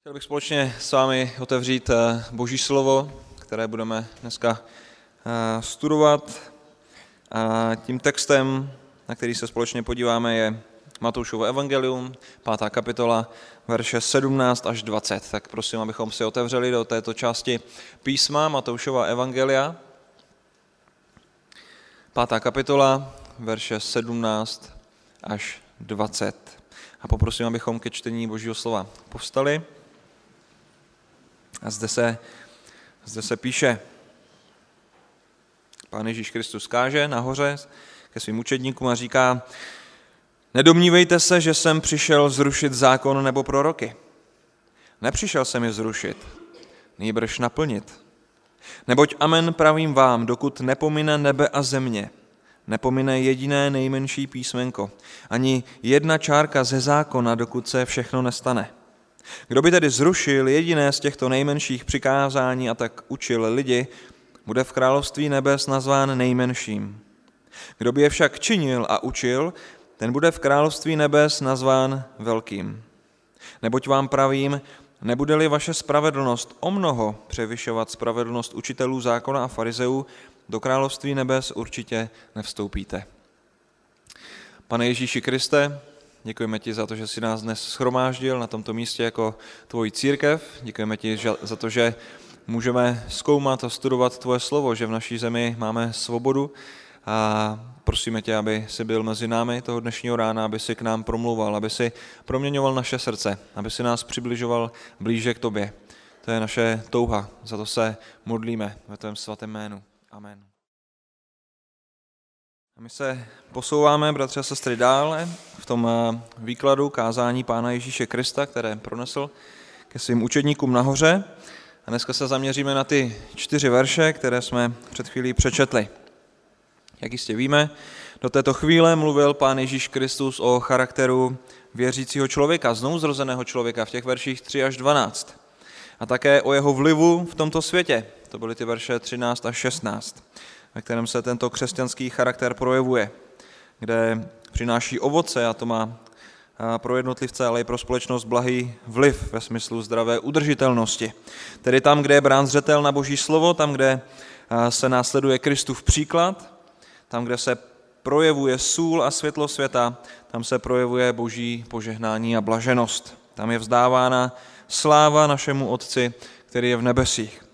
Chtěl bych společně s vámi otevřít eh, Boží slovo, které budeme dneska eh, studovat. A tím textem, na který se společně podíváme, je Matoušovo evangelium, pátá kapitola, verše 17 až 20. Tak prosím, abychom si otevřeli do této části písma Matoušova evangelia. Pátá kapitola, verše 17 až 20. A poprosím, abychom ke čtení Božího slova povstali. A zde se, zde se píše, Pán Ježíš Kristus káže nahoře ke svým učedníkům a říká, nedomnívejte se, že jsem přišel zrušit zákon nebo proroky. Nepřišel jsem je zrušit, nýbrž naplnit. Neboť amen pravím vám, dokud nepomine nebe a země, nepomine jediné nejmenší písmenko, ani jedna čárka ze zákona, dokud se všechno nestane. Kdo by tedy zrušil jediné z těchto nejmenších přikázání a tak učil lidi, bude v království nebes nazván nejmenším. Kdo by je však činil a učil, ten bude v království nebes nazván velkým. Neboť vám pravím, nebude-li vaše spravedlnost o mnoho převyšovat spravedlnost učitelů zákona a farizeů, do království nebes určitě nevstoupíte. Pane Ježíši Kriste, děkujeme ti za to, že jsi nás dnes schromáždil na tomto místě jako tvoji církev. Děkujeme ti za to, že můžeme zkoumat a studovat tvoje slovo, že v naší zemi máme svobodu a prosíme tě, aby si byl mezi námi toho dnešního rána, aby si k nám promluval, aby si proměňoval naše srdce, aby si nás přibližoval blíže k tobě. To je naše touha, za to se modlíme ve tvém svatém jménu. Amen. A my se posouváme, bratři a sestry, dále v tom eh, výkladu kázání Pána Ježíše Krista, které pronesl ke svým učedníkům nahoře. A dneska se zaměříme na ty čtyři verše, které jsme před chvílí přečetli. Jak jistě víme, do této chvíle mluvil Pán Ježíš Kristus o charakteru věřícího člověka, znouzrozeného člověka v těch verších 3 až 12. A také o jeho vlivu v tomto světě. To byly ty verše 13 až 16 ve kterém se tento křesťanský charakter projevuje, kde přináší ovoce a to má pro jednotlivce, ale i pro společnost blahý vliv ve smyslu zdravé udržitelnosti. Tedy tam, kde je brán zřetel na boží slovo, tam, kde se následuje Kristův příklad, tam, kde se projevuje sůl a světlo světa, tam se projevuje boží požehnání a blaženost. Tam je vzdávána sláva našemu Otci, který je v nebesích.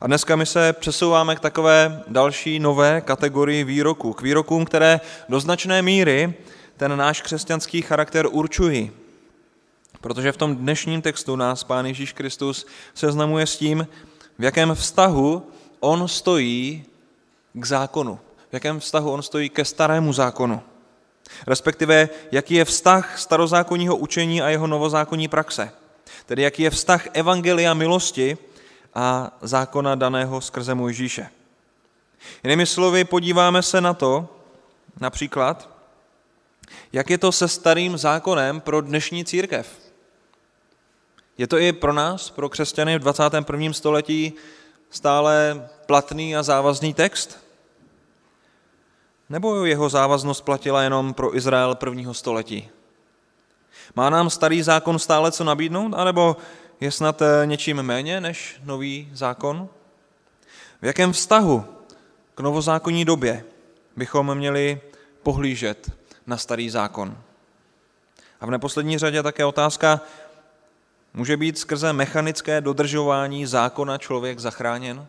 A dneska my se přesouváme k takové další nové kategorii výroků, k výrokům, které do značné míry ten náš křesťanský charakter určují. Protože v tom dnešním textu nás Pán Ježíš Kristus seznamuje s tím, v jakém vztahu on stojí k zákonu, v jakém vztahu on stojí ke starému zákonu. Respektive, jaký je vztah starozákonního učení a jeho novozákonní praxe. Tedy jaký je vztah evangelia milosti a zákona daného skrze Mojžíše. Jinými slovy, podíváme se na to, například, jak je to se starým zákonem pro dnešní církev. Je to i pro nás, pro křesťany v 21. století, stále platný a závazný text? Nebo jeho závaznost platila jenom pro Izrael prvního století? Má nám starý zákon stále co nabídnout, anebo je snad eh, něčím méně než nový zákon? V jakém vztahu k novozákonní době bychom měli pohlížet na starý zákon? A v neposlední řadě také otázka, může být skrze mechanické dodržování zákona člověk zachráněn?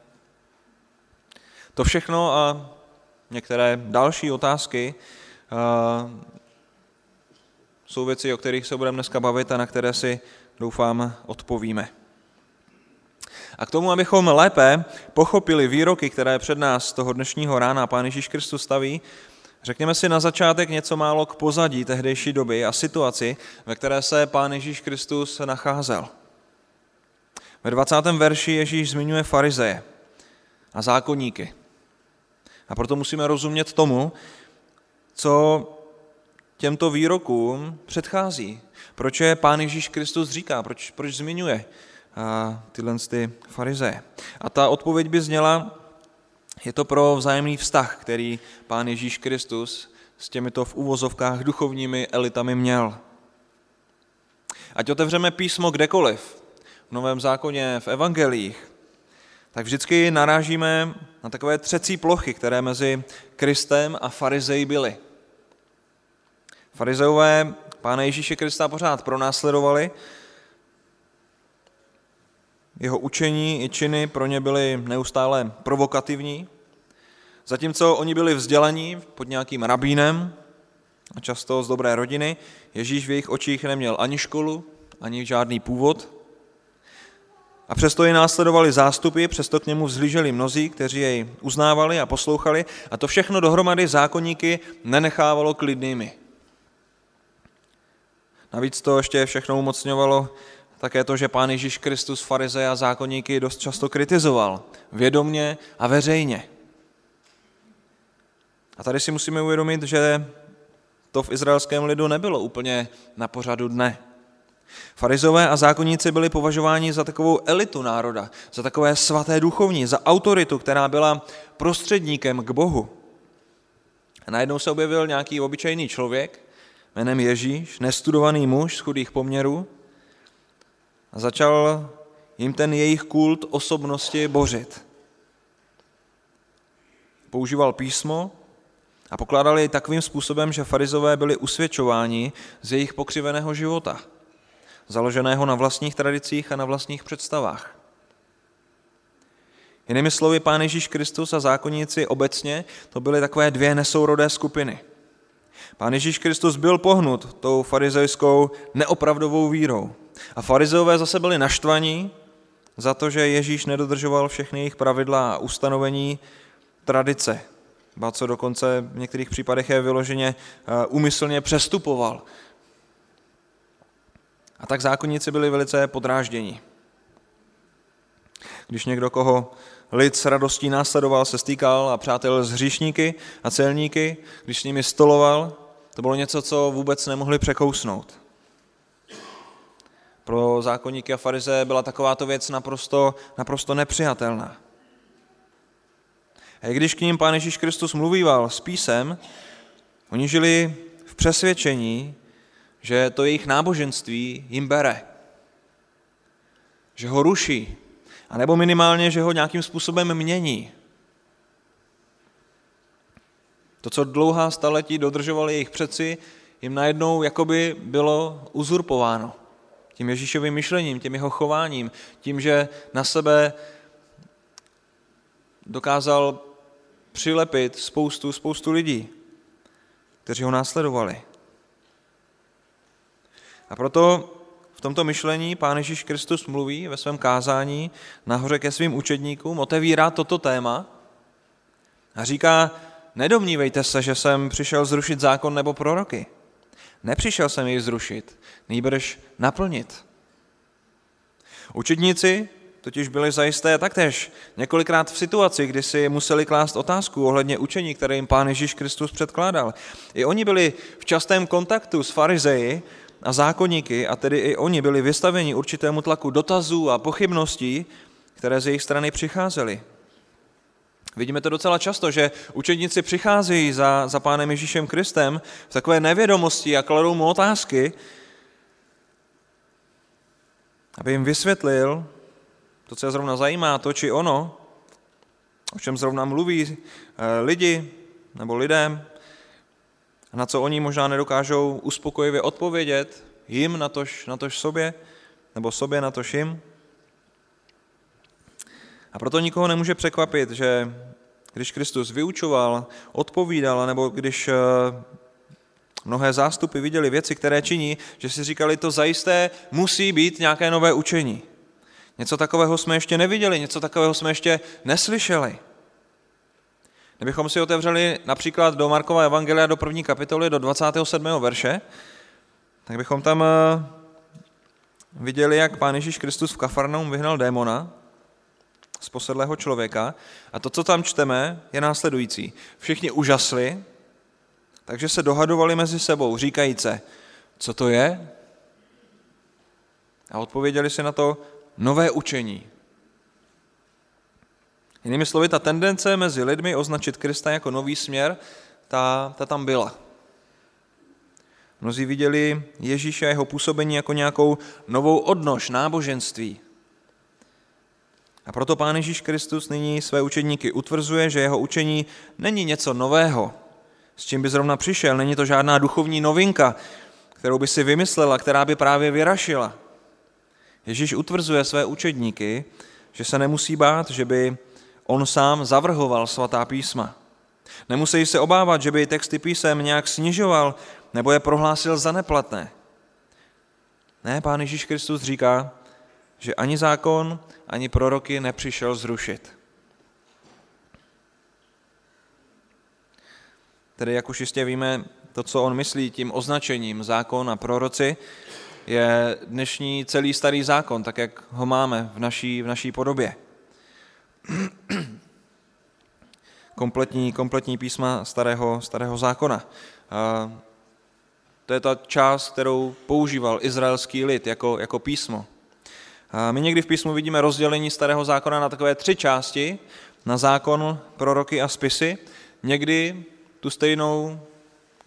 To všechno a některé další otázky eh, jsou věci, o kterých se budeme dneska bavit a na které si doufám, odpovíme. A k tomu, abychom lépe pochopili výroky, které před nás toho dnešního rána Pán Ježíš Kristus staví, řekněme si na začátek něco málo k pozadí tehdejší doby a situaci, ve které se Pán Ježíš Kristus nacházel. Ve 20. verši Ježíš zmiňuje farizeje a zákonníky. A proto musíme rozumět tomu, co těmto výrokům předchází. Proč je Pán Ježíš Kristus říká, proč, proč zmiňuje a, tyhle ty farizeje. A ta odpověď by zněla, je to pro vzájemný vztah, který Pán Ježíš Kristus s těmito v úvozovkách duchovními elitami měl. Ať otevřeme písmo kdekoliv, v Novém zákoně, v evangelích, tak vždycky narážíme na takové třecí plochy, které mezi Kristem a farizeji byly. Farizeové Pána Ježíše Krista pořád pronásledovali, jeho učení i činy pro ně byly neustále provokativní, zatímco oni byli vzdělaní pod nějakým rabínem, a často z dobré rodiny, Ježíš v jejich očích neměl ani školu, ani žádný původ. A přesto je následovali zástupy, přesto k němu vzlíželi mnozí, kteří jej uznávali a poslouchali a to všechno dohromady zákonníky nenechávalo klidnými. Navíc to ještě všechno umocňovalo také to, že pán Ježíš Kristus farize a zákonníky dost často kritizoval, vědomně a veřejně. A tady si musíme uvědomit, že to v izraelském lidu nebylo úplně na pořadu dne. Farizové a zákonníci byli považováni za takovou elitu národa, za takové svaté duchovní, za autoritu, která byla prostředníkem k Bohu. A najednou se objevil nějaký obyčejný člověk jménem Ježíš, nestudovaný muž z chudých poměrů a začal jim ten jejich kult osobnosti bořit. Používal písmo a pokládali jej takovým způsobem, že farizové byli usvědčováni z jejich pokřiveného života, založeného na vlastních tradicích a na vlastních představách. Jinými slovy, Pán Ježíš Kristus a zákonníci obecně to byly takové dvě nesourodé skupiny. Pán Ježíš Kristus byl pohnut tou farizejskou neopravdovou vírou. A farizeové zase byli naštvaní za to, že Ježíš nedodržoval všechny jejich pravidla a ustanovení tradice, ba co dokonce v některých případech je vyloženě úmyslně eh, přestupoval. A tak zákonníci byli velice podrážděni. Když někdo, koho lid s radostí následoval, se stýkal a přátel s hříšníky a celníky, když s nimi stoloval, to bylo něco, co vůbec nemohli překousnout. Pro zákonníky a farize byla takováto věc naprosto, naprosto nepřijatelná. A když k ním Pán Ježíš Kristus mluvíval s písem, oni žili v přesvědčení, že to jejich náboženství jim bere, že ho ruší, anebo minimálně, že ho nějakým způsobem mění. To, co dlouhá staletí dodržovali jejich přeci, jim najednou jakoby bylo uzurpováno. Tím Ježíšovým myšlením, tím jeho chováním, tím, že na sebe dokázal přilepit spoustu, spoustu lidí, kteří ho následovali. A proto v tomto myšlení Pán Ježíš Kristus mluví ve svém kázání nahoře ke svým učedníkům, otevírá toto téma a říká, nedomnívejte se, že jsem přišel zrušit zákon nebo proroky. Nepřišel jsem jej zrušit, nejbrž naplnit. Učedníci totiž byli zajisté taktéž několikrát v situaci, kdy si museli klást otázku ohledně učení, které jim Pán Ježíš Kristus předkládal. I oni byli v častém kontaktu s farizeji a zákonníky a tedy i oni byli vystaveni určitému tlaku dotazů a pochybností, které z jejich strany přicházely. Vidíme to docela často, že učedníci přicházejí za, za pánem Ježíšem Kristem v takové nevědomosti a kladou mu otázky, aby jim vysvětlil to, co je zrovna zajímá, to či ono, o čem zrovna mluví eh, lidi nebo lidem, na co oni možná nedokážou uspokojivě odpovědět, jim na tož, na tož sobě, nebo sobě na tož jim. Proto nikoho nemůže překvapit, že když Kristus vyučoval, odpovídal, nebo když eh, mnohé zástupy viděli věci, které činí, že si říkali, to zajisté musí být nějaké nové učení. Něco takového jsme ještě neviděli, něco takového jsme ještě neslyšeli. Kdybychom si otevřeli například do Markova Evangelia do první kapitoly, do 27. verše, tak bychom tam eh, viděli, jak Pán Ježíš Kristus v Kafarnaum vyhnal démona z posedlého člověka. A to, co tam čteme, je následující. Všichni užasli, takže se dohadovali mezi sebou, říkajíce, co to je? A odpověděli si na to nové učení, Jinými slovy, ta tendence mezi lidmi označit Krista jako nový směr, ta, ta tam byla. Mnozí viděli Ježíše a jeho působení jako nějakou novou odnož náboženství, A proto Pán Ježíš Kristus nyní své učedníky utvrzuje, že jeho učení není něco nového, s čím by zrovna přišel. Není to žádná duchovní novinka, kterou by si vymyslela, která by právě vyrašila. Ježíš utvrzuje své učedníky, že se nemusí bát, že by on sám zavrhoval svatá písma. Nemusí se obávat, že by texty písem nějak snižoval nebo je prohlásil za neplatné. Ne, Pán Ježíš Kristus říká, že ani zákon, ani proroky nepřišel zrušit. Tedy, jak už jistě víme, to, co on myslí tím označením zákon a proroci, je dnešní celý starý zákon, tak jak ho máme v naší, v naší podobě. kompletní, kompletní písma starého, starého zákona. A to je ta část, kterou používal izraelský lid jako, jako písmo. My někdy v písmu vidíme rozdělení starého zákona na takové tři části, na zákon, proroky a spisy. Někdy tu stejnou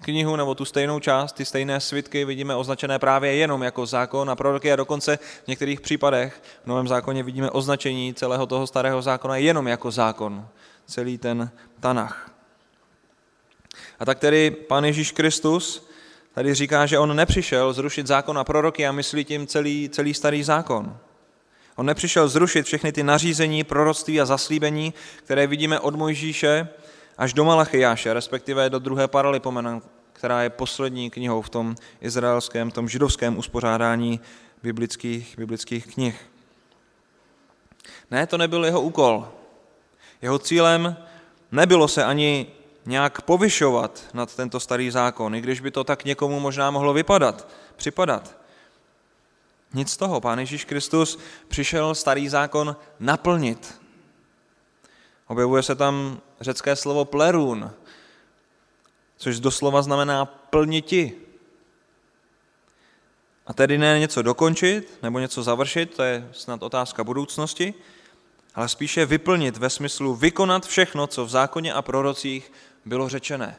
knihu nebo tu stejnou část, ty stejné svitky vidíme označené právě jenom jako zákon a proroky a dokonce v některých případech v Novém zákoně vidíme označení celého toho starého zákona jenom jako zákon, celý ten Tanach. A tak tedy Pán Ježíš Kristus tady říká, že on nepřišel zrušit zákon a proroky a myslí tím celý, celý starý zákon. On nepřišel zrušit všechny ty nařízení, proroctví a zaslíbení, které vidíme od Mojžíše až do Malachiáše, respektive do druhé paralipomena, která je poslední knihou v tom izraelském, tom židovském uspořádání biblických, biblických knih. Ne, to nebyl jeho úkol. Jeho cílem nebylo se ani nějak povyšovat nad tento starý zákon, i když by to tak někomu možná mohlo vypadat, připadat. Nic z toho. Pán Ježíš Kristus přišel starý zákon naplnit. Objevuje se tam řecké slovo plerun, což doslova znamená plniti. A tedy ne něco dokončit nebo něco završit, to je snad otázka budoucnosti, ale spíše vyplnit ve smyslu vykonat všechno, co v zákoně a prorocích bylo řečené.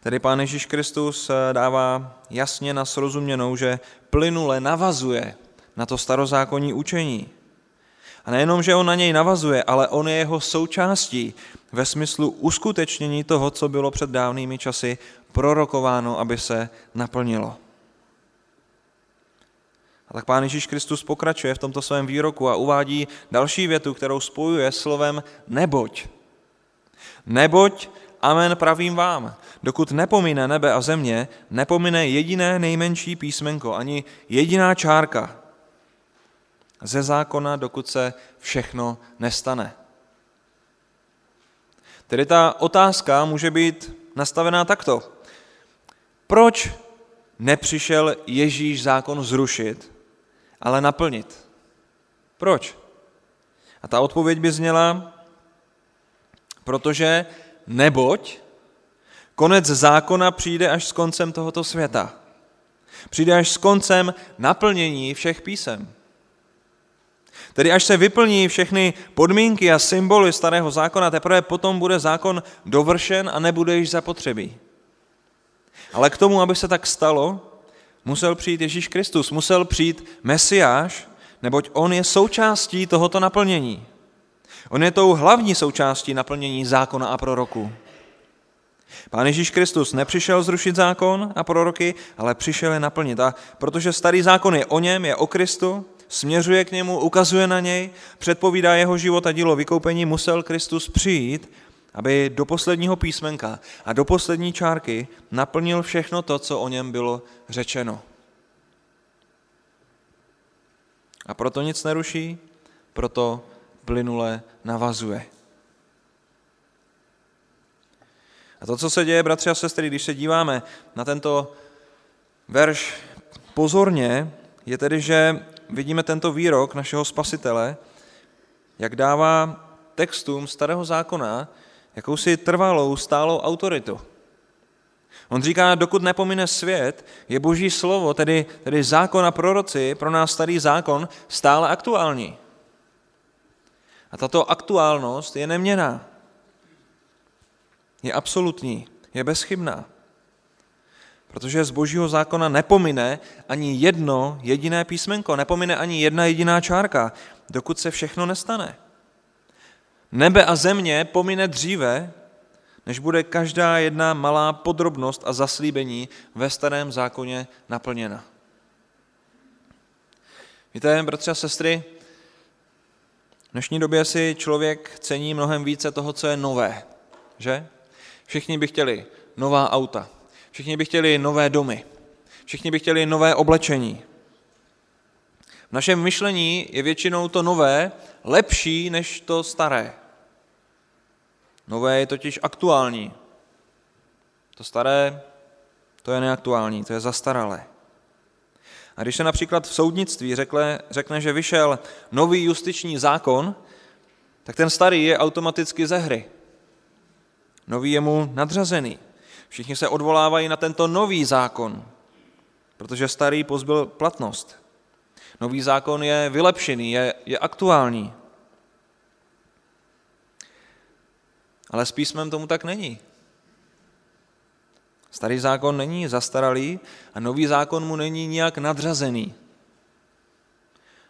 Tedy Pán Ježíš Kristus eh, dává jasně na srozuměnou, že plynule navazuje na to starozákonní učení. A nejenom, že on na něj navazuje, ale on je jeho součástí ve smyslu uskutečnění toho, co bylo před dávnými časy prorokováno, aby se naplnilo. A tak Pán Ježíš Kristus pokračuje v tomto svém výroku a uvádí další větu, kterou spojuje slovem neboť. Neboť, amen pravím vám, dokud nepomine nebe a země, nepomine jediné nejmenší písmenko, ani jediná čárka ze zákona, dokud se všechno nestane. Tedy ta otázka může být nastavená takto. Proč nepřišel Ježíš zákon zrušit, ale naplnit? Proč? A ta odpověď by zněla, protože neboť konec zákona přijde až s koncem tohoto světa. Přijde až s koncem naplnění všech písem. Tedy až se vyplní všechny podmínky a symboly starého zákona, teprve potom bude zákon dovršen a nebude již zapotřebí. Ale k tomu, aby se tak stalo, musel přijít Ježíš Kristus, musel přijít Mesiáš, neboť on je součástí tohoto naplnění. On je tou hlavní součástí naplnění zákona a proroku. Pán Ježíš Kristus nepřišel zrušit zákon a proroky, ale přišel je naplnit. A protože starý zákon je o něm, je o Kristu, směřuje k němu, ukazuje na něj, předpovídá jeho život a dílo vykoupení, musel Kristus přijít, aby do posledního písmenka a do poslední čárky naplnil všechno to, co o něm bylo řečeno. A proto nic neruší, proto plynule navazuje. A to, co se děje, bratři a sestry, když se díváme na tento verš pozorně, je tedy, že vidíme tento výrok našeho spasitele, jak dává textům starého zákona jakousi trvalou, stálou autoritu. On říká, dokud nepomine svět, je boží slovo, tedy, tedy zákon a proroci, pro nás starý zákon, stále aktuální. A tato aktuálnost je neměná. Je absolutní, je bezchybná. Protože z božího zákona nepomine ani jedno jediné písmenko, nepomine ani jedna jediná čárka, dokud se všechno nestane. Nebe a země pomine dříve, než bude každá jedna malá podrobnost a zaslíbení ve starém zákoně naplněna. Víte, bratři a sestry, v dnešní době si člověk cení mnohem více toho, co je nové, že? Všichni by chtěli nová auta, všichni by chtěli nové domy, všichni by chtěli nové oblečení. V našem myšlení je většinou to nové lepší než to staré. Nové je totiž aktuální. To staré, to je neaktuální, to je zastaralé. A když se například v soudnictví řekne, řekne, že vyšel nový justiční zákon, tak ten starý je automaticky ze hry. Nový je mu nadřazený. Všichni se odvolávají na tento nový zákon, protože starý pozbyl platnost. Nový zákon je vylepšený, je, je aktuální. Ale s písmem tomu tak není. Starý zákon není zastaralý a nový zákon mu není nijak nadřazený.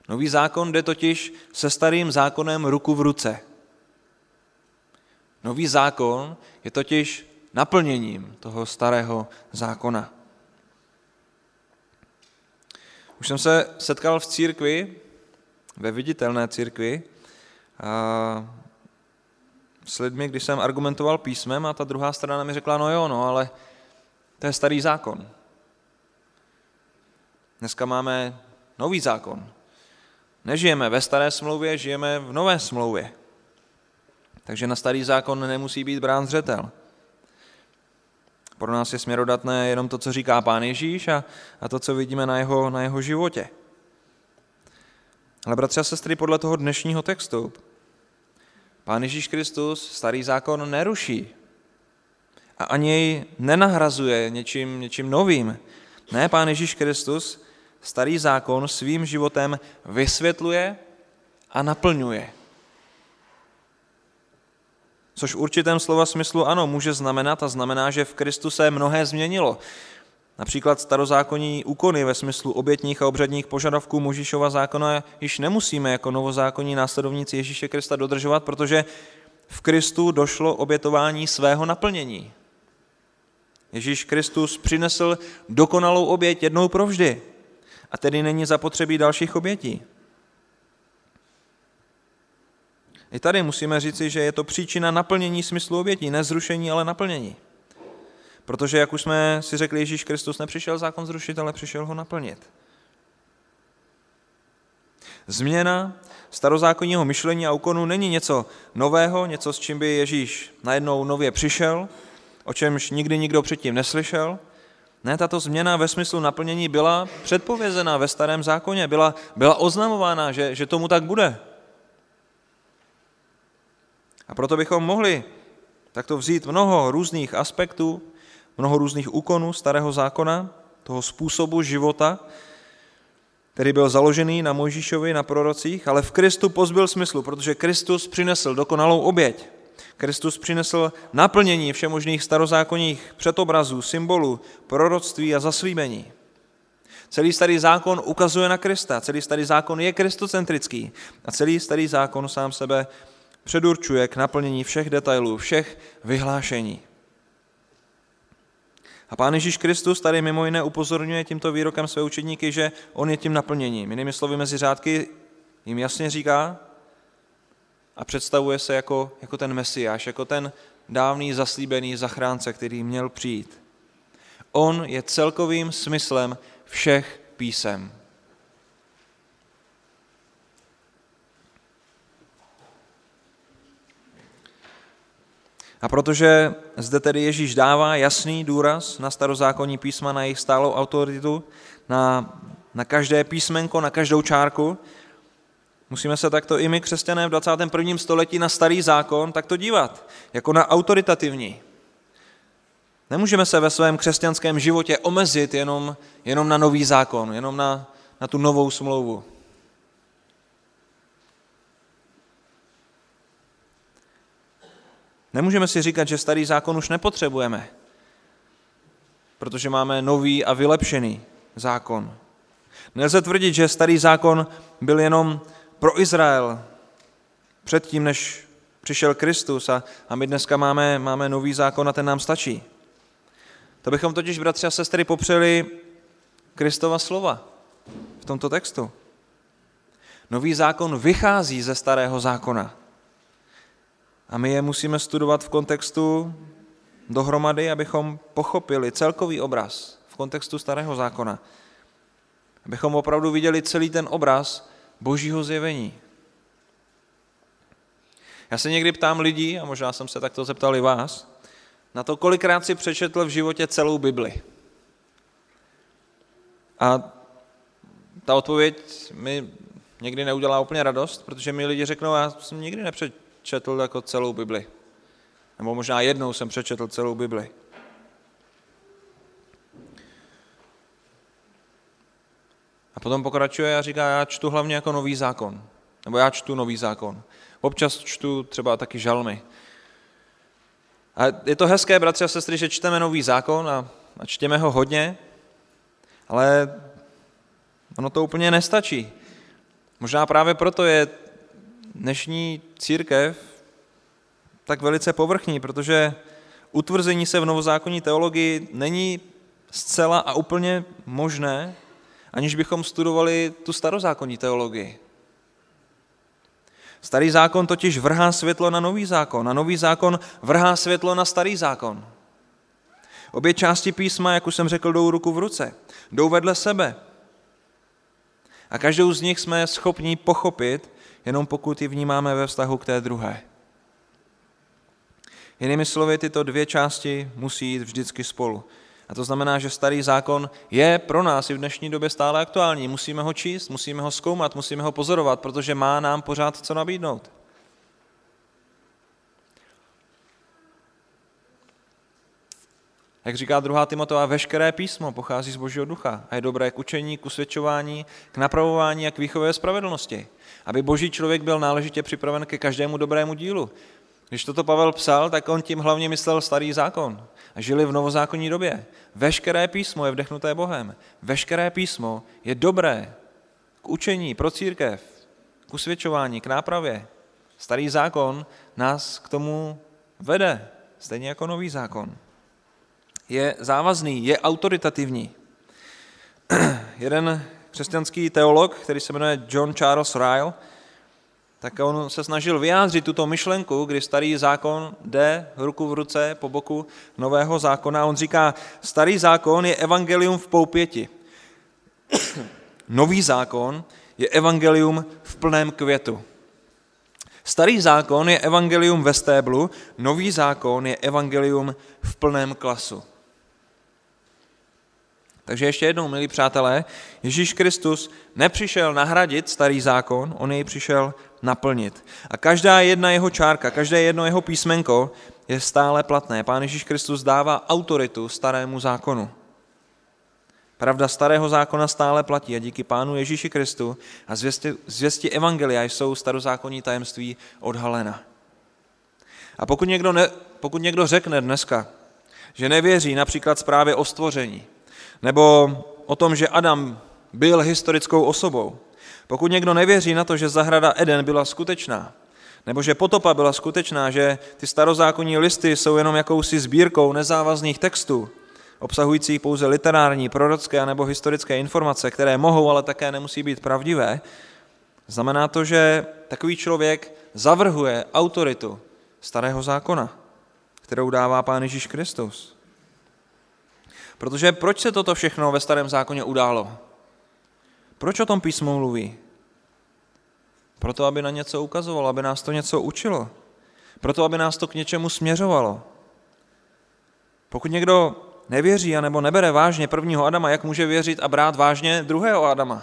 Nový zákon jde totiž se starým zákonem ruku v ruce. Nový zákon je totiž naplněním toho starého zákona. Už jsem se setkal v církvi, ve viditelné církvi, a s lidmi, když jsem argumentoval písmem a ta druhá strana mi řekla, no jo, no, ale to je starý zákon. Dneska máme nový zákon. Nežijeme ve staré smlouvě, žijeme v nové smlouvě. Takže na starý zákon nemusí být brán zřetel. Pro nás je směrodatné jenom to, co říká Pán Ježíš a, a to, co vidíme na jeho, na jeho životě. Ale bratři a sestry, podle toho dnešního textu, Pán Ježíš Kristus starý zákon neruší a ani jej nenahrazuje něčím, něčím novým. Ne, Pán Ježíš Kristus starý zákon svým životem vysvětluje a naplňuje. Což v určitém slova smyslu ano, může znamenat a znamená, že v Kristu se mnohé změnilo. Například starozákonní úkony ve smyslu obětních a obřadních požadavků Mužišova zákona již nemusíme jako novozákonní následovníci Ježíše Krista dodržovat, protože v Kristu došlo obětování svého naplnění. Ježíš Kristus přinesl dokonalou oběť jednou provždy a tedy není zapotřebí dalších obětí. I tady musíme říci, že je to příčina naplnění smyslu obětí, ne zrušení, ale naplnění. Protože, jak už jsme si řekli, Ježíš Kristus nepřišel zákon zrušit, ale přišel ho naplnit. Změna starozákonního myšlení a úkonu není něco nového, něco, s čím by Ježíš najednou nově přišel, o čemž nikdy nikdo předtím neslyšel. Ne, tato změna ve smyslu naplnění byla předpovězená ve starém zákoně, byla, byla oznamována, že, že tomu tak bude. A proto bychom mohli takto vzít mnoho různých aspektů, mnoho různých úkonů starého zákona, toho způsobu života, který byl založený na Mojžíšovi, na prorocích, ale v Kristu pozbyl smyslu, protože Kristus přinesl dokonalou oběť. Kristus přinesl naplnění všemožných starozákonních předobrazů, symbolů, proroctví a zaslíbení. Celý starý zákon ukazuje na Krista, celý starý zákon je kristocentrický a celý starý zákon sám sebe předurčuje k naplnění všech detailů, všech vyhlášení. A Pán Ježíš Kristus tady mimo jiné upozorňuje tímto výrokem své učedníky, že on je tím naplněním. Jinými slovy mezi řádky jim jasně říká a představuje se jako, jako ten mesiáš, jako ten dávný zaslíbený zachránce, který měl přijít. On je celkovým smyslem všech písem. A protože zde tedy Ježíš dává jasný důraz na starozákonní písma, na jejich stálou autoritu, na, na každé písmenko, na každou čárku, musíme se takto i my, křesťané v 21. století, na starý zákon takto dívat, jako na autoritativní. Nemůžeme se ve svém křesťanském životě omezit jenom, jenom na nový zákon, jenom na, na tu novou smlouvu. Nemůžeme si říkat, že starý zákon už nepotřebujeme. protože máme nový a vylepšený zákon. Nelze tvrdit, že starý zákon byl jenom pro Izrael předtím, než přišel Kristus a, a my dneska máme, máme nový zákon a ten nám stačí. To bychom totiž, bratři a sestry, popřeli Kristova slova v tomto textu. Nový zákon vychází ze starého zákona. A my je musíme studovat v kontextu dohromady, abychom pochopili celkový obraz v kontextu starého zákona. Abychom opravdu viděli celý ten obraz božího zjevení. Já se někdy ptám lidí, a možná jsem se takto zeptal i vás, na to, kolikrát si přečetl v životě celou Bibli. A ta odpověď mi někdy neudělá úplně radost, protože mi lidi řeknou, já jsem nikdy nepřečetl jako celou Bibli. Nebo možná jednou jsem přečetl celou Bibli. A potom pokračuje a říká, já čtu hlavně jako nový zákon. Nebo já čtu nový zákon. Občas čtu třeba taky žalmy. A je to hezké, bratři a sestry, že čteme nový zákon a, a čtěme ho hodně, ale ono to úplně nestačí. Možná právě proto je dnešní církev tak velice povrchní, protože utvrzení se v novozákonní teologii není zcela a úplně možné, aniž bychom studovali tu starozákonní teologii. Starý zákon totiž vrhá světlo na nový zákon a nový zákon vrhá světlo na starý zákon. Obě části písma, jak už jsem řekl, jdou ruku v ruce, jdou vedle sebe. A každou z nich jsme schopni pochopit, jenom pokud ji vnímáme ve vztahu k té druhé. Jinými slovy, tyto dvě části musí jít vždycky spolu. A to znamená, že starý zákon je pro nás i v dnešní době stále aktuální. Musíme ho číst, musíme ho zkoumat, musíme ho pozorovat, protože má nám pořád co nabídnout. Jak říká druhá Timotová, veškeré písmo pochází z Božího ducha a je dobré k učení, k usvědčování, k napravování a k výchově spravedlnosti, aby boží člověk byl náležitě připraven ke každému dobrému dílu. Když toto Pavel psal, tak on tím hlavně myslel starý zákon. A žili v novozákonní době. Veškeré písmo je vdechnuté Bohem. Veškeré písmo je dobré k učení, pro církev, k usvědčování, k nápravě. Starý zákon nás k tomu vede, stejně jako nový zákon. Je závazný, je autoritativní. Jeden křesťanský teolog, který se jmenuje John Charles Ryle, tak on se snažil vyjádřit tuto myšlenku, kdy starý zákon jde ruku v ruce po boku nového zákona. On říká, starý zákon je evangelium v poupěti. Nový zákon je evangelium v plném květu. Starý zákon je evangelium ve stéblu, nový zákon je evangelium v plném klasu. Takže ještě jednou, milí přátelé, Ježíš Kristus nepřišel nahradit starý zákon, on jej přišel naplnit. A každá jedna jeho čárka, každé jedno jeho písmenko je stále platné. Pán Ježíš Kristus dává autoritu starému zákonu. Pravda starého zákona stále platí a díky Pánu Ježíši Kristu a zvěsti, zvěsti Evangelia jsou starozákonní tajemství odhalena. A pokud někdo, ne, pokud někdo řekne dneska, že nevěří například zprávě o stvoření, nebo o tom, že Adam byl historickou osobou, pokud někdo nevěří na to, že zahrada Eden byla skutečná, nebo že potopa byla skutečná, že ty starozákonní listy jsou jenom jakousi sbírkou nezávazných textů, obsahujících pouze literární, prorocké nebo historické informace, které mohou, ale také nemusí být pravdivé, znamená to, že takový člověk zavrhuje autoritu starého zákona, kterou dává Pán Ježíš Kristus. Protože proč se toto všechno ve starém zákoně událo? Proč o tom písmo mluví? Proto, aby na něco ukazovalo, aby nás to něco učilo. Proto, aby nás to k něčemu směřovalo. Pokud někdo nevěří anebo nebere vážně prvního Adama, jak může věřit a brát vážně druhého Adama?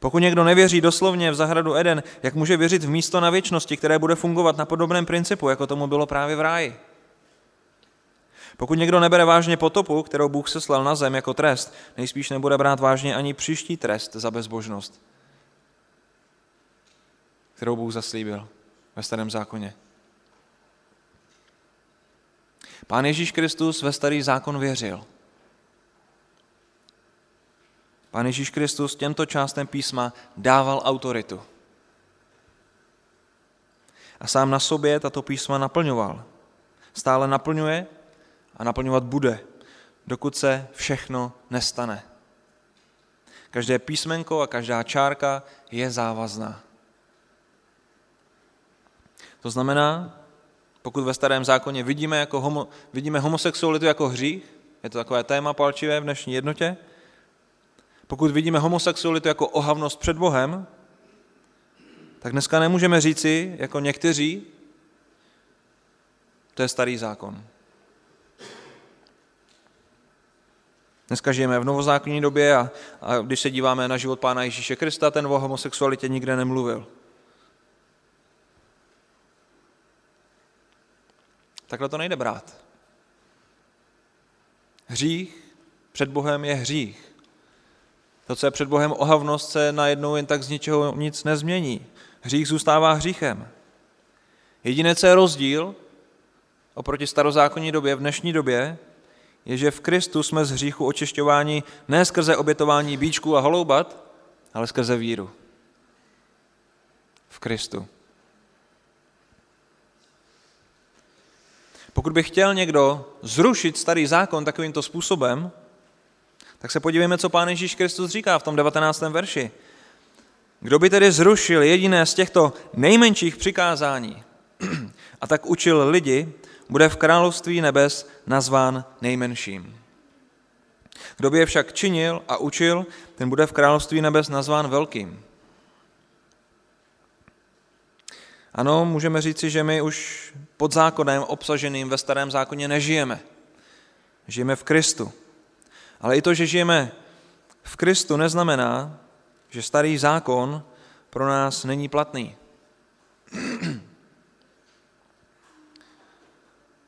Pokud někdo nevěří doslovně v zahradu Eden, jak může věřit v místo na věčnosti, které bude fungovat na podobném principu, jako tomu bylo právě v ráji? Pokud někdo nebere vážně potopu, kterou Bůh seslal na zem jako trest, nejspíš nebude brát vážně ani příští trest za bezbožnost, kterou Bůh zaslíbil ve starém zákoně. Pán Ježíš Kristus ve starý zákon věřil. Pán Ježíš Kristus těmto částem písma dával autoritu. A sám na sobě tato písma naplňoval. Stále naplňuje a naplňovat bude, dokud se všechno nestane. Každé písmenko a každá čárka je závazná. To znamená, pokud ve starém zákoně vidíme, jako homo, vidíme homosexualitu jako hřích, je to takové téma palčivé v dnešní jednotě, pokud vidíme homosexualitu jako ohavnost před Bohem, tak dneska nemůžeme říci, jako někteří, to je starý zákon. Dneska žijeme v novozákonní době a, a když se díváme na život Pána Ježíše Krista, ten o homosexualitě nikde nemluvil. Takhle to nejde brát. Hřích před Bohem je hřích. To, co je před Bohem ohavnost, se najednou jen tak z ničeho nic nezmění. Hřích zůstává hříchem. Jediné, co je rozdíl oproti starozákonní době, v dnešní době, je, že v Kristu jsme z hříchu očišťováni ne skrze obětování bíčků a holoubat, ale skrze víru. V Kristu. Pokud by chtěl někdo zrušit starý zákon takovýmto způsobem, tak se podívejme, co Pán Ježíš Kristus říká v tom 19. verši. Kdo by tedy zrušil jediné z těchto nejmenších přikázání a tak učil lidi, bude v království nebes nazván nejmenším. Kdo by je však činil a učil, ten bude v království nebes nazván velkým. Ano, můžeme říci, že my už pod zákonem obsaženým ve starém zákoně nežijeme. Žijeme v Kristu. Ale i to, že žijeme v Kristu, neznamená, že starý zákon pro nás není platný.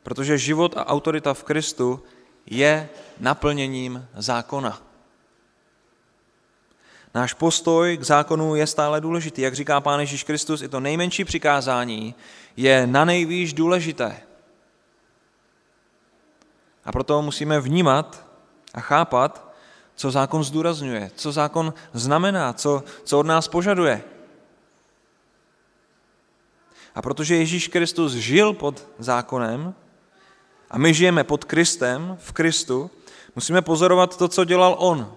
Protože život a autorita v Kristu je naplněním zákona. Náš postoj k zákonu je stále důležitý. Jak říká Pán Ježíš Kristus, i to nejmenší přikázání je na nejvýš důležité. A proto musíme vnímat a chápat, co zákon zdůrazňuje, co zákon znamená, co, co od nás požaduje. A protože Ježíš Kristus žil pod zákonem a my žijeme pod Kristem, v Kristu, musíme pozorovat to, co dělal On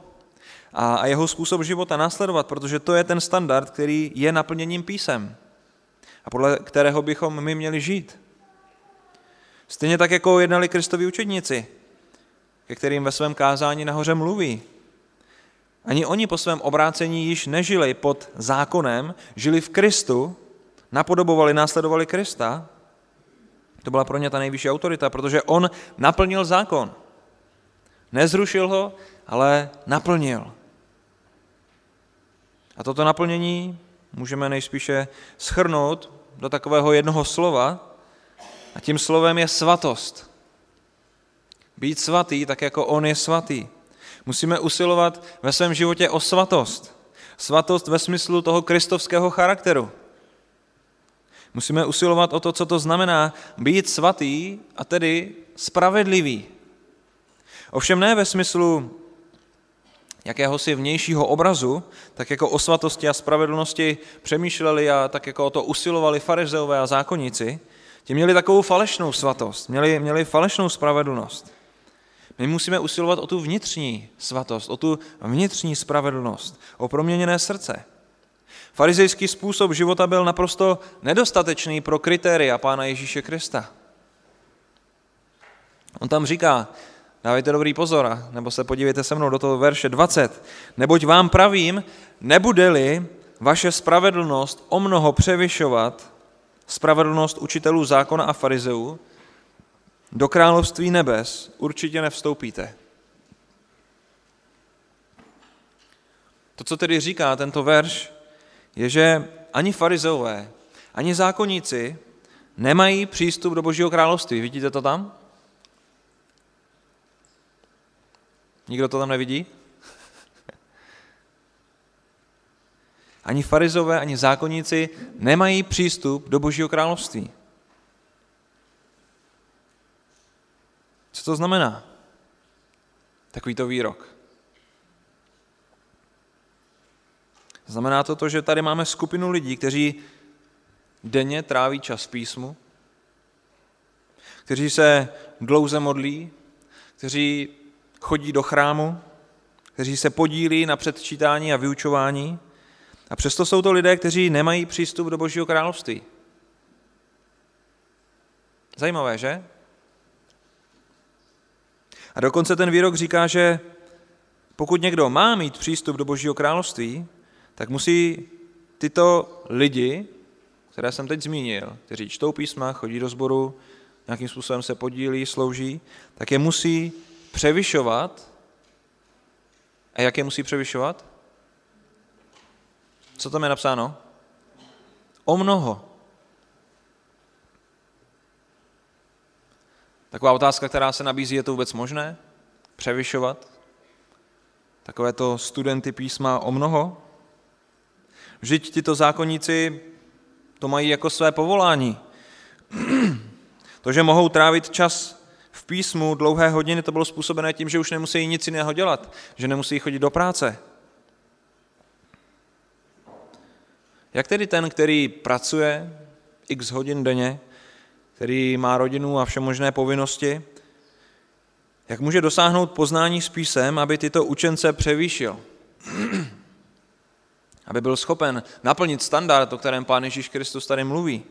a, jeho způsob života následovat, protože to je ten standard, který je naplněním písem a podle kterého bychom my měli žít. Stejně tak, jako jednali Kristovi učedníci, ke kterým ve svém kázání nahoře mluví. Ani oni po svém obrácení již nežili pod zákonem, žili v Kristu, napodobovali, následovali Krista. To byla pro ně ta nejvyšší autorita, protože on naplnil zákon. Nezrušil ho, ale naplnil. A toto naplnění můžeme nejspíše schrnout do takového jednoho slova, a tím slovem je svatost. Být svatý, tak jako on je svatý. Musíme usilovat ve svém životě o svatost. Svatost ve smyslu toho kristovského charakteru. Musíme usilovat o to, co to znamená být svatý a tedy spravedlivý. Ovšem ne ve smyslu jakéhosi vnějšího obrazu, tak jako o svatosti a spravedlnosti přemýšleli a tak jako o to usilovali farizeové a zákonníci, ti měli takovou falešnou svatost, měli, měli falešnou spravedlnost. My musíme usilovat o tu vnitřní svatost, o tu vnitřní spravedlnost, o proměněné srdce. Farizejský způsob života byl naprosto nedostatečný pro kritéria Pána Ježíše Krista. On tam říká, dávejte dobrý pozor, nebo se podívejte se mnou do toho verše 20. Neboť vám pravím, nebude-li vaše spravedlnost o mnoho převyšovat spravedlnost učitelů zákona a farizeů, do království nebes určitě nevstoupíte. To, co tedy říká tento verš, je, že ani farizeové, ani zákonníci nemají přístup do Božího království. Vidíte to tam? Nikdo to tam nevidí? Ani farizové, ani zákonníci nemají přístup do Božího království. Co to znamená? Takovýto výrok. Znamená to to, že tady máme skupinu lidí, kteří denně tráví čas v písmu, kteří se dlouze modlí, kteří chodí do chrámu, kteří se podílí na předčítání a vyučování, a přesto jsou to lidé, kteří nemají přístup do Božího království. Zajímavé, že? A dokonce ten výrok říká, že pokud někdo má mít přístup do Božího království, tak musí tyto lidi, které jsem teď zmínil, kteří čtou písma, chodí do sboru, nějakým způsobem se podílí, slouží, tak je musí převyšovat. A jak je musí převyšovat? Co tam je napsáno? O mnoho. Taková otázka, která se nabízí, je to vůbec možné? Převyšovat? Takovéto studenty písma o mnoho? Vždyť tyto zákonníci to mají jako své povolání. To, že mohou trávit čas v písmu dlouhé hodiny, to bylo způsobené tím, že už nemusí nic jiného dělat, že nemusí chodit do práce. Jak tedy ten, který pracuje x hodin denně, který má rodinu a vše možné povinnosti, jak může dosáhnout poznání s písem, aby tyto učence převýšil? aby byl schopen naplnit standard, o kterém Pán Ježíš Kristus tady mluví.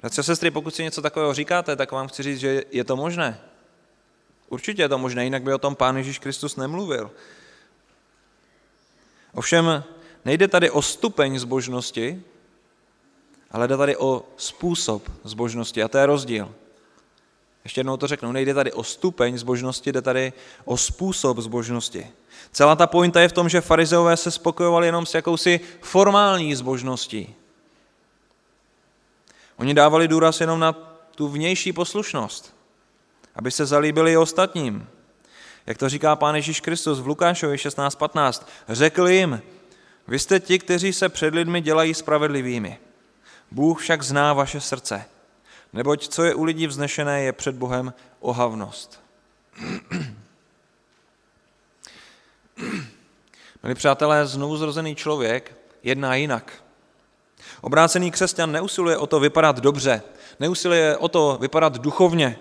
Bratři a sestry, pokud si něco takového říkáte, tak vám chci říct, že je to možné. Určitě je to možné, jinak by o tom Pán Ježíš Kristus nemluvil. Ovšem, nejde tady o stupeň zbožnosti, ale jde tady o způsob zbožnosti a to je rozdíl. Ještě jednou to řeknu, nejde tady o stupeň zbožnosti, jde tady o způsob zbožnosti. Celá ta pointa je v tom, že farizeové se spokojovali jenom s jakousi formální zbožností. Oni dávali důraz jenom na tu vnější poslušnost, aby se zalíbili i ostatním. Jak to říká pán Ježíš Kristus v Lukášovi 16.15. Řekl jim, vy jste ti, kteří se před lidmi dělají spravedlivými. Bůh však zná vaše srdce. Neboť co je u lidí vznešené, je před Bohem ohavnost. Milí přátelé, znovu zrozený člověk jedná jinak. Obrácený křesťan neusiluje o to vypadat dobře, neusiluje o to vypadat duchovně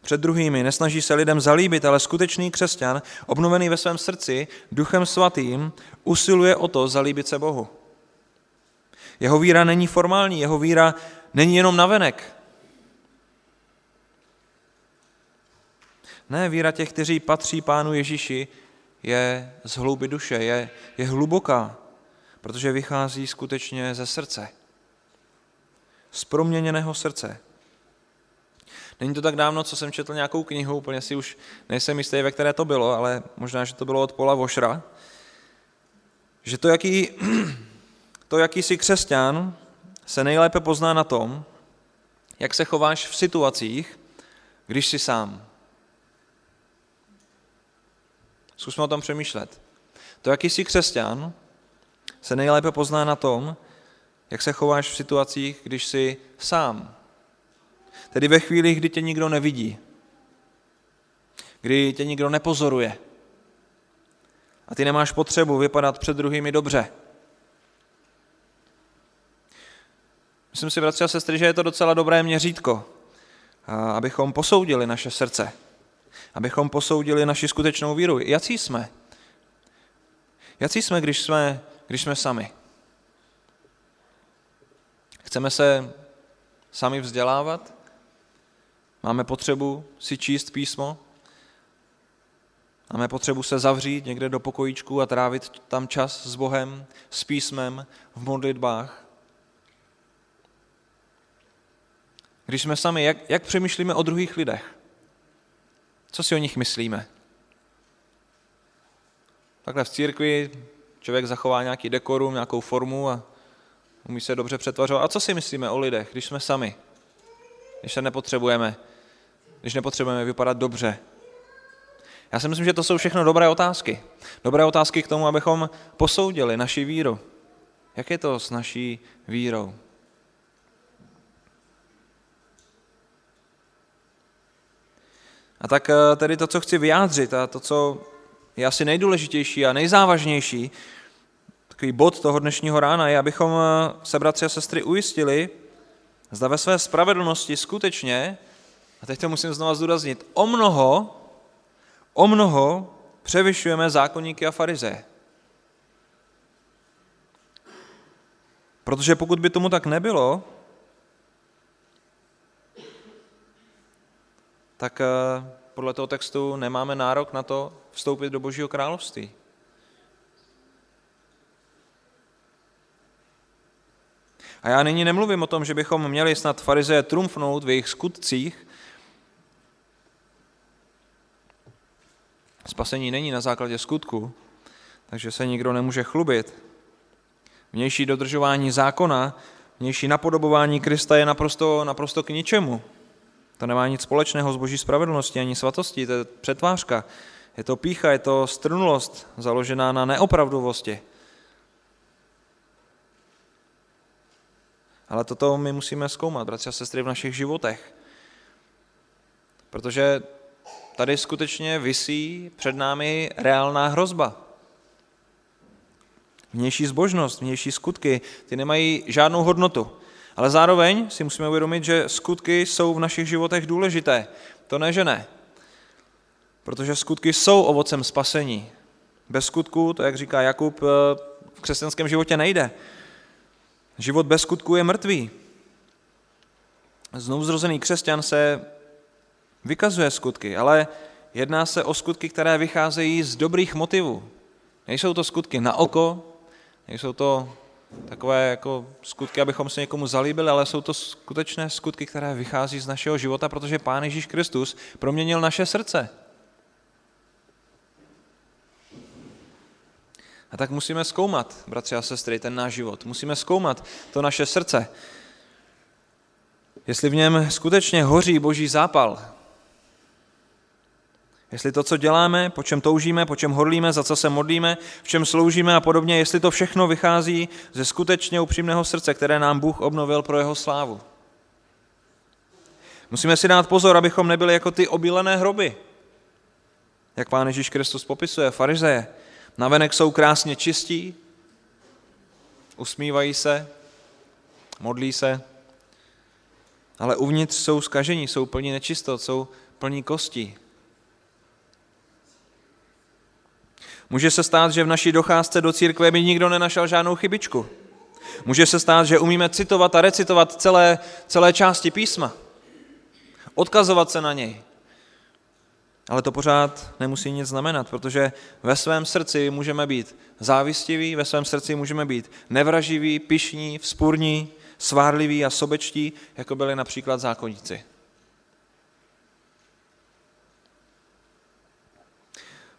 před druhými, nesnaží se lidem zalíbit, ale skutečný křesťan, obnovený ve svém srdci duchem svatým, usiluje o to zalíbit se Bohu. Jeho víra není formální, jeho víra není jenom navenek. Ne, víra těch, kteří patří Pánu Ježíši, je z hlouby duše, je, je hluboká, protože vychází skutečně ze srdce. Z proměněného srdce. Není to tak dávno, co jsem četl nějakou knihu, úplně si už nejsem jistý, ve které to bylo, ale možná, že to bylo od Paula Vošra, že to, jaký, to jakýsi křesťan se nejlépe pozná na tom, jak se chováš v situacích, když jsi sám. Zkusme o tom přemýšlet. To, jaký jsi křesťan, se nejlépe pozná na tom, jak se chováš v situacích, když jsi sám. Tedy ve chvíli, kdy tě nikdo nevidí, kdy tě nikdo nepozoruje a ty nemáš potřebu vypadat před druhými dobře. Myslím si, bratři a sestry, že je to docela dobré měřítko, abychom posoudili naše srdce abychom posoudili naši skutečnou víru. Jací jsme? Jací jsme, když jsme, když jsme sami? Chceme se sami vzdělávat? Máme potřebu si číst písmo? Máme potřebu se zavřít někde do pokojíčku a trávit tam čas s Bohem, s písmem, v modlitbách? Když jsme sami, jak, jak přemýšlíme o druhých lidech? Co si o nich myslíme? Takhle v církvi člověk zachová nějaký dekorum, nějakou formu a umí se dobře přetvařovat. A co si myslíme o lidech, když jsme sami? Když se nepotřebujeme, když nepotřebujeme vypadat dobře. Já si myslím, že to jsou všechno dobré otázky. Dobré otázky k tomu, abychom posoudili naši víru. Jak je to s naší vírou? A tak eh, tedy to, co chci vyjádřit a to, co je asi nejdůležitější a nejzávažnější, takový bod toho dnešního rána je, abychom eh, se, bratři a sestry, ujistili, zda ve své spravedlnosti skutečně, a teď to musím znovu zdůraznit, o mnoho, o mnoho převyšujeme zákonníky a farize. Protože pokud by tomu tak nebylo, tak eh, podle toho textu nemáme nárok na to vstoupit do Božího království. A já nyní nemluvím o tom, že bychom měli snad farizeje trumfnout v jejich skutcích. Spasení není na základě skutku, takže se nikdo nemůže chlubit. Vnější dodržování zákona, vnější napodobování Krista je naprosto, naprosto k ničemu. To nemá nic společného s boží spravedlností ani svatostí, to je přetvářka. Je to pícha, je to strnulost založená na neopravdovosti. Ale toto my musíme zkoumat, bratři a sestry, v našich životech. Protože tady skutečně visí před námi reálná hrozba. Vnější zbožnost, vnější skutky, ty nemají žádnou hodnotu. Ale zároveň si musíme uvědomit, že skutky jsou v našich životech důležité. To ne, že ne. Protože skutky jsou ovocem spasení. Bez skutku, to jak říká Jakub, eh, v křesťanském životě nejde. Život bez skutku je mrtvý. Znovuzrozený křesťan se vykazuje skutky, ale jedná se o skutky, které vycházejí z dobrých motivů. Nejsou to skutky na oko, nejsou to takové jako skutky, abychom se někomu zalíbili, ale jsou to skutečné skutky, které vychází z našeho života, protože Pán Ježíš Kristus proměnil naše srdce. A tak musíme zkoumat, bratři a sestry, ten náš život. Musíme zkoumat to naše srdce. Jestli v něm skutečně hoří boží zápal, Jestli to, co děláme, po čem toužíme, po čem hodlíme, za co se modlíme, v čem sloužíme a podobně, jestli to všechno vychází ze skutečně upřímného srdce, které nám Bůh obnovil pro jeho slávu. Musíme si dát pozor, abychom nebyli jako ty obílené hroby, jak Pán Ježíš Kristus popisuje, farizeje. Navenek jsou krásně čistí, usmívají se, modlí se, ale uvnitř jsou skažení, jsou plní nečistot, jsou plní kostí, Může se stát, že v naší docházce do církve by nikdo nenašel žádnou chybičku. Může se stát, že umíme citovat a recitovat celé, celé části písma. Odkazovat se na něj. Ale to pořád nemusí nic znamenat, protože ve svém srdci můžeme být závistiví, ve svém srdci můžeme být nevraživí, pišní, vzpurní, svárliví a sobečtí, jako byli například zákonníci.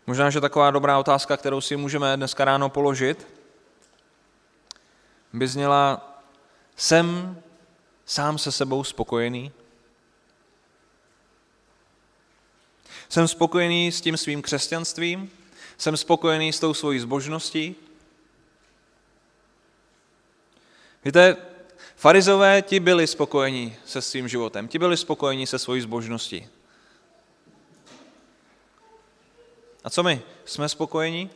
Možná, že taková dobrá otázka, kterou si můžeme dneska ráno položit, by zněla, jsem sám se sebou spokojený? Jsem spokojený s tím svým křesťanstvím? Jsem spokojený s tou svojí zbožností? Víte, farizové ti byli spokojení se svým životem, ti byli spokojení se svojí zbožností. A co my? Jsme spokojení?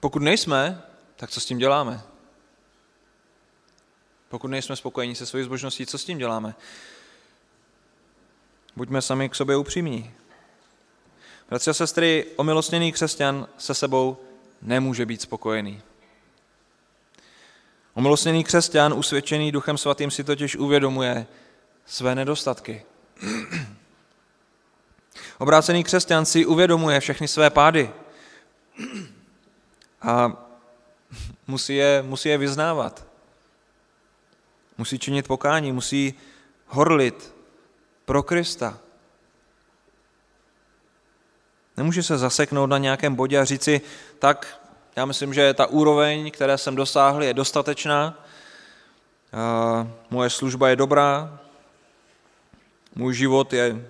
Pokud nejsme, tak co s tím děláme? Pokud nejsme spokojení se svojí zbožností, co s tím děláme? Buďme sami k sobě upřímní. Bratři a sestry, omilostněný křesťan se sebou nemůže být spokojený. Omilostněný křesťan, usvědčený Duchem Svatým, si totiž uvědomuje, své nedostatky. Obrácený křesťan si uvědomuje všechny své pády a musí je, musí je vyznávat. Musí činit pokání, musí horlit pro Krista. Nemůže se zaseknout na nějakém bodě a říci, tak já myslím, že ta úroveň, které jsem dosáhl, je dostatečná, moje služba je dobrá, můj život je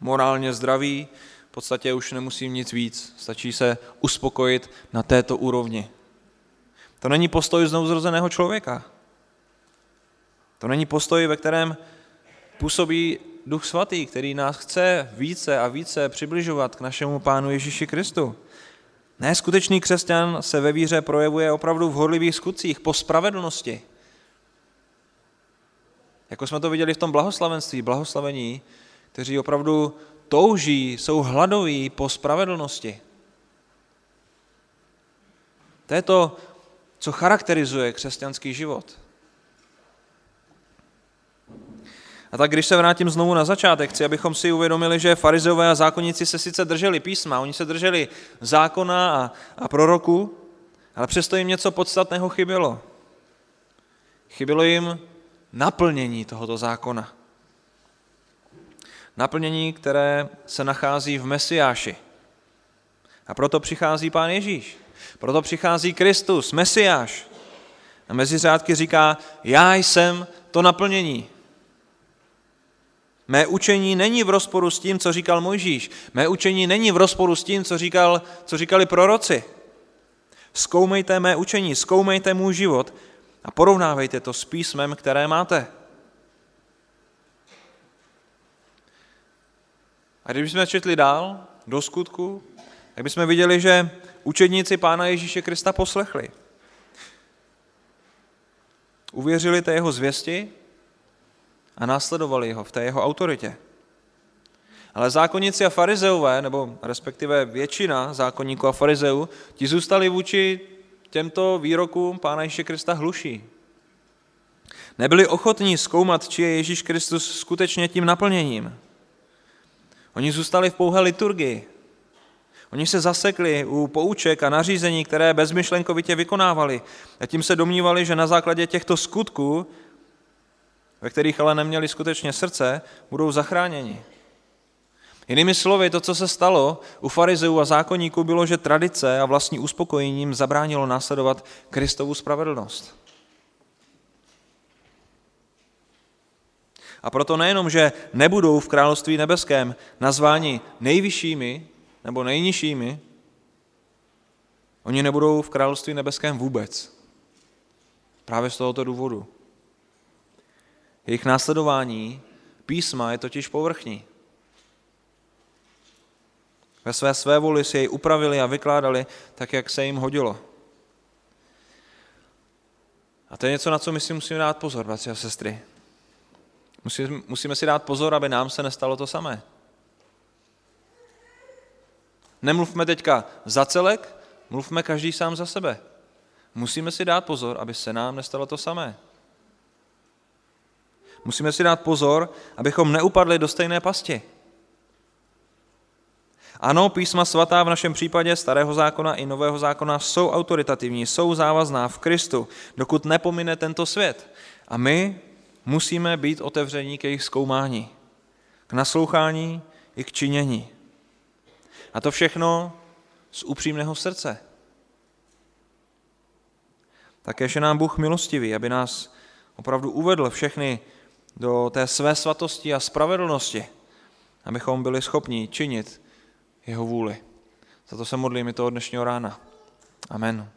morálně zdravý, v podstatě už nemusím nic víc, stačí se uspokojit na této úrovni. To není postoj znovuzrozeného člověka. To není postoj, ve kterém působí Duch Svatý, který nás chce více a více přibližovat k našemu Pánu Ježíši Kristu. Ne, skutečný křesťan se ve víře projevuje opravdu v horlivých skutcích, po spravedlnosti. Jako jsme to viděli v tom blahoslavenství, blahoslavení, kteří opravdu touží, jsou hladoví po spravedlnosti. To je to, co charakterizuje křesťanský život. A tak když se vrátím znovu na začátek, chci, abychom si uvědomili, že farizeové a zákonníci se sice drželi písma, oni se drželi zákona a, a proroku, ale přesto jim něco podstatného chybělo. Chybělo jim naplnění tohoto zákona. Naplnění, které se nachází v Mesiáši. A proto přichází Pán Ježíš. Proto přichází Kristus, Mesiáš. A mezi řádky říká, já jsem to naplnění. Mé učení není v rozporu s tím, co říkal Mojžíš. Mé učení není v rozporu s tím, co, říkal, co říkali proroci. Zkoumejte mé učení, zkoumejte můj život a porovnávejte to s písmem, které máte. A kdybychom četli dál do skutku, tak bychom viděli, že učedníci Pána Ježíše Krista poslechli. Uvěřili té jeho zvěsti a následovali ho v té jeho autoritě. Ale zákonníci a farizeové, nebo respektive většina zákonníků a farizeů, ti zůstali vůči těmto výrokům Pána Ježíše Krista hluší. Nebyli ochotní zkoumat, či je Ježíš Kristus skutečně tím naplněním. Oni zůstali v pouhé liturgii. Oni se zasekli u pouček a nařízení, které bezmyšlenkovitě vykonávali. A tím se domnívali, že na základě těchto skutků ve kterých ale neměli skutečně srdce, budou zachráněni. Jinými slovy, to, co se stalo u farizeů a zákonníků, bylo, že tradice a vlastní uspokojením zabránilo následovat Kristovu spravedlnost. A proto nejenom, že nebudou v království nebeském nazváni nejvyššími nebo nejnižšími, oni nebudou v království nebeském vůbec. Právě z tohoto důvodu. Jejich následování písma je totiž povrchní. Ve své své voli si jej upravili a vykládali tak, jak se jim hodilo. A to je něco, na co my si musíme dát pozor, bratři a sestry. Musíme, musíme si dát pozor, aby nám se nestalo to samé. Nemluvme teďka za celek, mluvme každý sám za sebe. Musíme si dát pozor, aby se nám nestalo to samé. Musíme si dát pozor, abychom neupadli do stejné pasti. Ano, písma svatá v našem případě starého zákona i nového zákona jsou autoritativní, jsou závazná v Kristu, dokud nepomine tento svět. A my musíme být otevření k jejich zkoumání, k naslouchání i k činění. A to všechno z upřímného srdce. Také, že nám Bůh milostivý, aby nás opravdu uvedl všechny do té své svatosti a spravedlnosti, abychom byli schopni činit jeho vůli. Za to se modlím i toho dnešního rána. Amen.